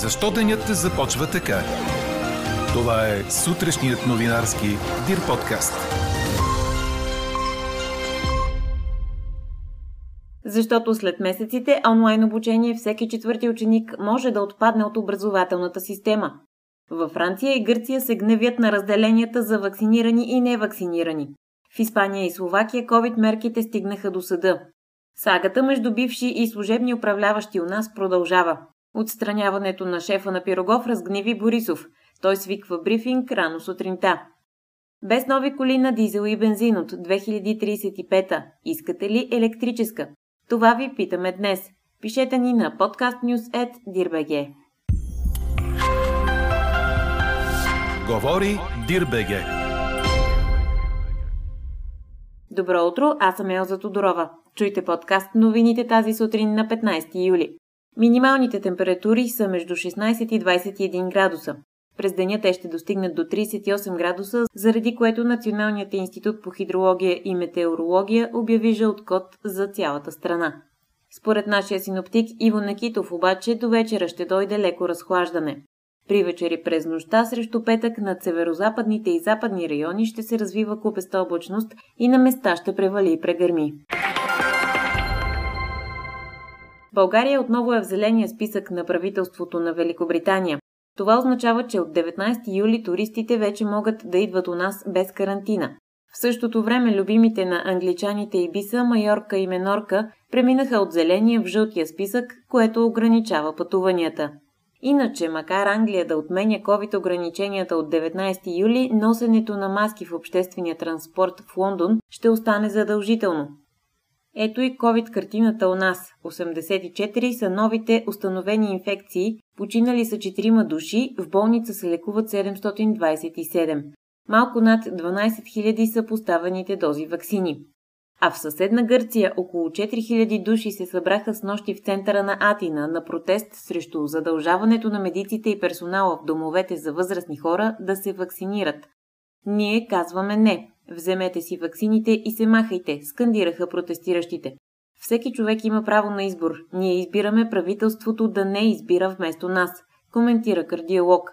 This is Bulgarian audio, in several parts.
Защо денят започва така? Това е сутрешният новинарски Дир подкаст. Защото след месеците онлайн обучение всеки четвърти ученик може да отпадне от образователната система. Във Франция и Гърция се гневят на разделенията за вакцинирани и невакцинирани. В Испания и Словакия COVID мерките стигнаха до съда. Сагата между бивши и служебни управляващи у нас продължава. Отстраняването на шефа на Пирогов разгневи Борисов. Той свиква брифинг рано сутринта. Без нови коли на дизел и бензин от 2035 искате ли електрическа? Това ви питаме днес. Пишете ни на podcastnews.dirbg. Говори Дирбеге. Добро утро, аз съм Елза Тодорова. Чуйте подкаст новините тази сутрин на 15 юли. Минималните температури са между 16 и 21 градуса. През деня те ще достигнат до 38 градуса, заради което Националният институт по хидрология и метеорология обяви жълт код за цялата страна. Според нашия синоптик Иво Накитов обаче до вечера ще дойде леко разхлаждане. При вечери през нощта срещу петък над северо-западните и западни райони ще се развива купеста облачност и на места ще превали и прегърми. България отново е в зеления списък на правителството на Великобритания. Това означава, че от 19 юли туристите вече могат да идват у нас без карантина. В същото време любимите на англичаните и биса Майорка и Менорка преминаха от зеления в жълтия списък, което ограничава пътуванията. Иначе, макар Англия да отменя COVID ограниченията от 19 юли, носенето на маски в обществения транспорт в Лондон ще остане задължително. Ето и COVID картината у нас. 84 са новите установени инфекции, починали са 4 души, в болница се лекуват 727. Малко над 12 000 са поставените дози вакцини. А в съседна Гърция около 4000 души се събраха с нощи в центъра на Атина на протест срещу задължаването на медиците и персонала в домовете за възрастни хора да се вакцинират. Ние казваме не. Вземете си ваксините и се махайте, скандираха протестиращите. Всеки човек има право на избор. Ние избираме правителството да не избира вместо нас, коментира кардиолог.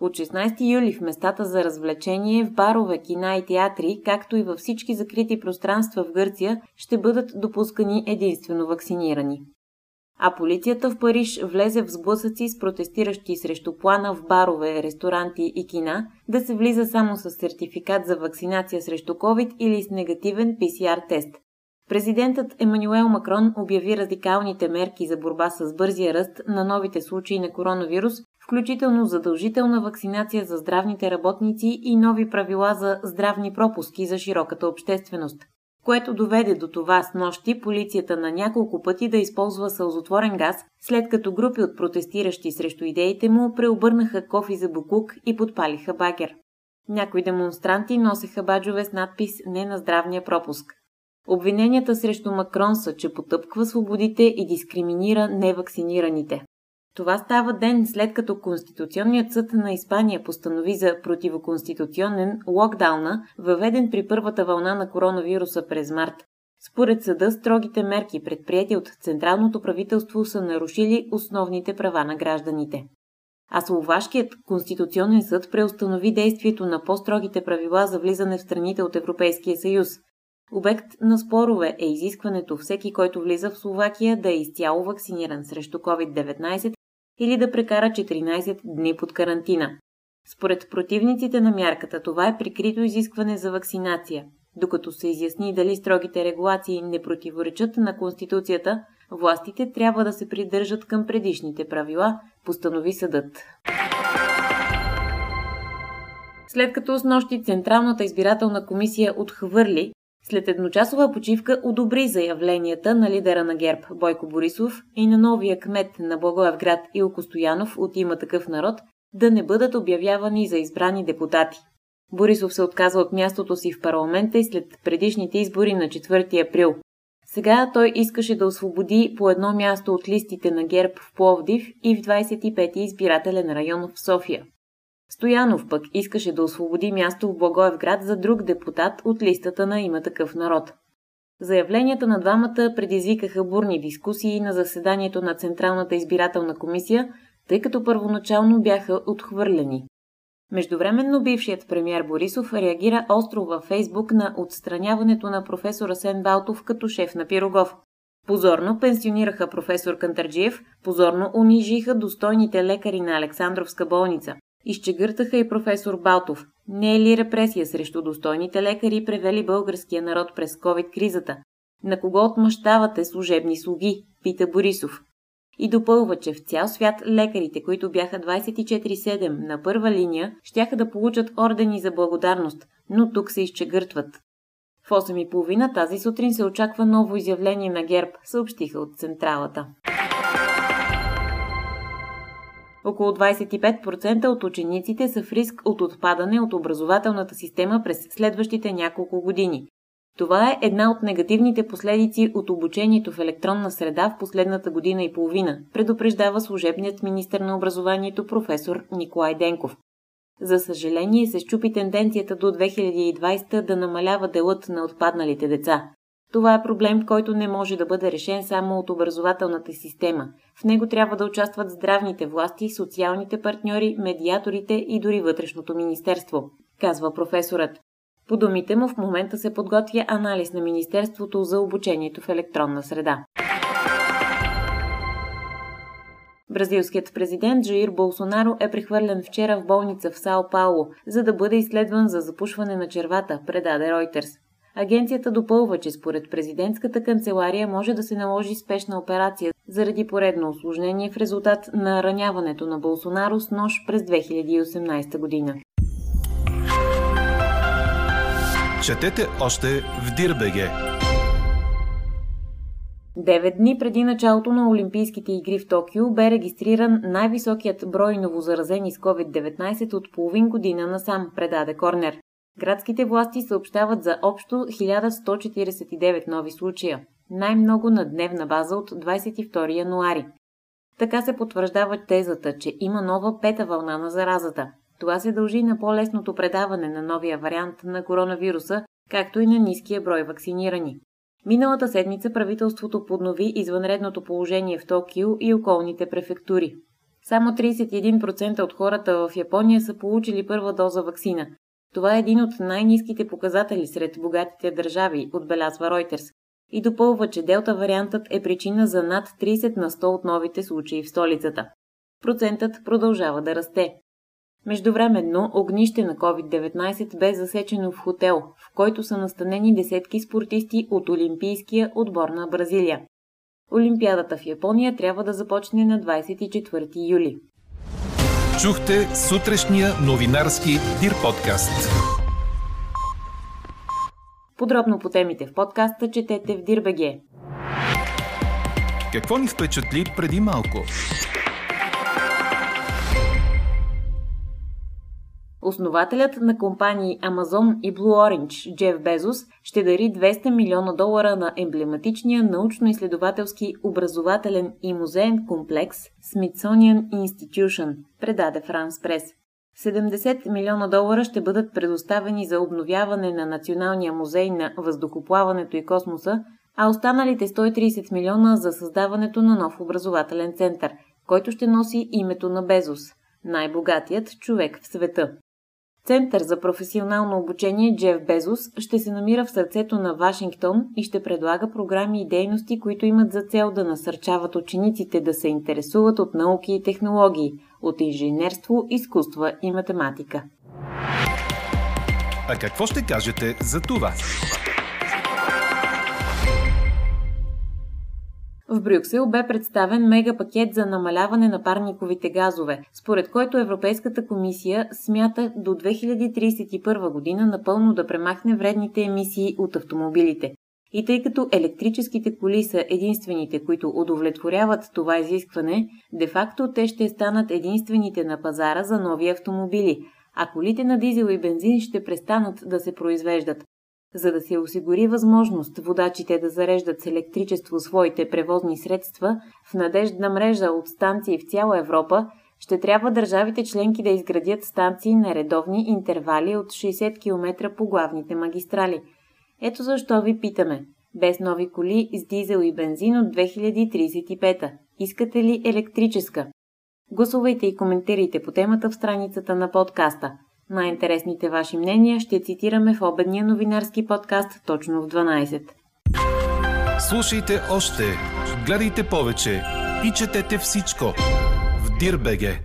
От 16 юли в местата за развлечение, в барове, кина и театри, както и във всички закрити пространства в Гърция, ще бъдат допускани единствено вакцинирани. А полицията в Париж влезе в сблъсъци с протестиращи срещу плана в барове, ресторанти и кина да се влиза само с сертификат за вакцинация срещу COVID или с негативен PCR тест. Президентът Емануел Макрон обяви радикалните мерки за борба с бързия ръст на новите случаи на коронавирус, включително задължителна вакцинация за здравните работници и нови правила за здравни пропуски за широката общественост което доведе до това с нощи полицията на няколко пъти да използва сълзотворен газ, след като групи от протестиращи срещу идеите му преобърнаха кофи за букук и подпалиха багер. Някои демонстранти носеха баджове с надпис «Не на здравния пропуск». Обвиненията срещу Макрон са, че потъпква свободите и дискриминира невакцинираните. Това става ден след като Конституционният съд на Испания постанови за противоконституционен локдауна, въведен при първата вълна на коронавируса през март. Според съда, строгите мерки, предприяти от Централното правителство, са нарушили основните права на гражданите. А Словашкият конституционен съд преустанови действието на по-строгите правила за влизане в страните от Европейския съюз. Обект на спорове е изискването всеки, който влиза в Словакия, да е изцяло вакциниран срещу COVID-19 или да прекара 14 дни под карантина. Според противниците на мярката това е прикрито изискване за вакцинация. Докато се изясни дали строгите регулации не противоречат на Конституцията, властите трябва да се придържат към предишните правила, постанови съдът. След като с нощи Централната избирателна комисия отхвърли след едночасова почивка одобри заявленията на лидера на ГЕРБ Бойко Борисов и на новия кмет на Благоевград Илко Стоянов от има такъв народ да не бъдат обявявани за избрани депутати. Борисов се отказва от мястото си в парламента и след предишните избори на 4 април. Сега той искаше да освободи по едно място от листите на ГЕРБ в Пловдив и в 25-ти избирателен район в София. Стоянов пък искаше да освободи място в Благоевград за друг депутат от листата на има такъв народ. Заявленията на двамата предизвикаха бурни дискусии на заседанието на Централната избирателна комисия, тъй като първоначално бяха отхвърлени. Междувременно бившият премьер Борисов реагира остро във Фейсбук на отстраняването на професор Асен Балтов като шеф на Пирогов. Позорно пенсионираха професор Кантарджиев, позорно унижиха достойните лекари на Александровска болница. Изчегъртаха и професор Балтов. Не е ли репресия срещу достойните лекари превели българския народ през COVID-кризата? На кого отмъщавате служебни слуги? Пита Борисов. И допълва, че в цял свят лекарите, които бяха 24-7 на първа линия, щяха да получат ордени за благодарност, но тук се изчегъртват. В 8.30 тази сутрин се очаква ново изявление на ГЕРБ, съобщиха от централата. Около 25% от учениците са в риск от отпадане от образователната система през следващите няколко години. Това е една от негативните последици от обучението в електронна среда в последната година и половина, предупреждава служебният министр на образованието професор Николай Денков. За съжаление се щупи тенденцията до 2020 да намалява делът на отпадналите деца. Това е проблем, който не може да бъде решен само от образователната система. В него трябва да участват здравните власти, социалните партньори, медиаторите и дори вътрешното министерство, казва професорът. По думите му в момента се подготвя анализ на Министерството за обучението в електронна среда. Бразилският президент Джаир Болсонаро е прехвърлен вчера в болница в Сао Пауло, за да бъде изследван за запушване на червата, предаде Reuters. Агенцията допълва, че според президентската канцелария може да се наложи спешна операция заради поредно осложнение в резултат на раняването на Болсонаро с нож през 2018 година. Четете още в Дирбеге. Девет дни преди началото на Олимпийските игри в Токио бе регистриран най-високият брой новозаразени с COVID-19 от половин година насам, предаде Корнер. Градските власти съобщават за общо 1149 нови случая, най-много на дневна база от 22 януари. Така се потвърждава тезата, че има нова пета вълна на заразата. Това се дължи на по-лесното предаване на новия вариант на коронавируса, както и на ниския брой вакцинирани. Миналата седмица правителството поднови извънредното положение в Токио и околните префектури. Само 31% от хората в Япония са получили първа доза вакцина. Това е един от най-низките показатели сред богатите държави, отбелязва Reuters. И допълва, че делта вариантът е причина за над 30 на 100 от новите случаи в столицата. Процентът продължава да расте. Междувременно огнище на COVID-19 бе засечено в хотел, в който са настанени десетки спортисти от Олимпийския отбор на Бразилия. Олимпиадата в Япония трябва да започне на 24 юли. Чухте сутрешния новинарски Дир подкаст. Подробно по темите в подкаста четете в Дирбеге. Какво ни впечатли преди малко? Основателят на компании Amazon и Blue Orange, Джеф Безос, ще дари 200 милиона долара на емблематичния научно-изследователски образователен и музеен комплекс Smithsonian Institution, предаде Франс Прес. 70 милиона долара ще бъдат предоставени за обновяване на Националния музей на въздухоплаването и космоса, а останалите 130 милиона за създаването на нов образователен център, който ще носи името на Безос – най-богатият човек в света. Център за професионално обучение Джеф Безос ще се намира в сърцето на Вашингтон и ще предлага програми и дейности, които имат за цел да насърчават учениците да се интересуват от науки и технологии, от инженерство, изкуства и математика. А какво ще кажете за това? В Брюксел бе представен мегапакет за намаляване на парниковите газове, според който Европейската комисия смята до 2031 година напълно да премахне вредните емисии от автомобилите. И тъй като електрическите коли са единствените, които удовлетворяват това изискване, де-факто те ще станат единствените на пазара за нови автомобили, а колите на дизел и бензин ще престанат да се произвеждат. За да се осигури възможност водачите да зареждат с електричество своите превозни средства в надеждна мрежа от станции в цяла Европа, ще трябва държавите членки да изградят станции на редовни интервали от 60 км по главните магистрали. Ето защо ви питаме. Без нови коли с дизел и бензин от 2035. Искате ли електрическа? Гласувайте и коментирайте по темата в страницата на подкаста. Най-интересните ваши мнения ще цитираме в обедния новинарски подкаст точно в 12. Слушайте още, гледайте повече и четете всичко в Дирбеге.